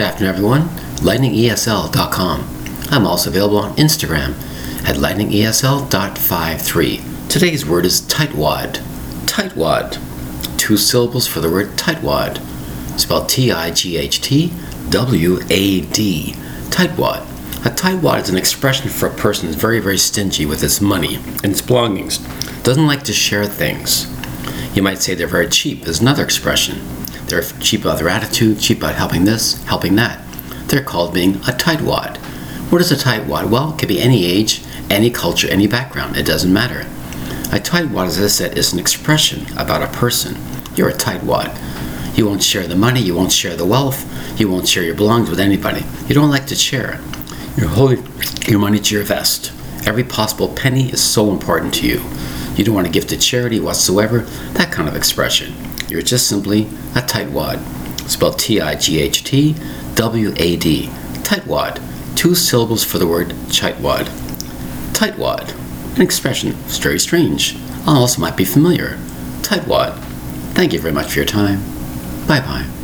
Good afternoon, everyone. LightningESL.com. I'm also available on Instagram at lightningesl.53. Today's word is tightwad. Tightwad. Two syllables for the word tightwad. Spelled T I G H T W A D. Tightwad. A tightwad is an expression for a person who's very, very stingy with his money and his belongings. Doesn't like to share things. You might say they're very cheap, is another expression. They're cheap about their attitude, cheap about helping this, helping that. They're called being a tightwad. What is a tightwad? Well, it could be any age, any culture, any background. It doesn't matter. A tightwad, as I said, is an expression about a person. You're a tightwad. You won't share the money, you won't share the wealth, you won't share your belongings with anybody. You don't like to share. You're holding your money to your vest. Every possible penny is so important to you. You don't want to give to charity whatsoever, that kind of expression. You're just simply a tightwad. Spelled T I G H T W A D. Tightwad. Two syllables for the word tightwad. Tightwad. An expression. It's very strange. Also might be familiar. Tightwad. Thank you very much for your time. Bye bye.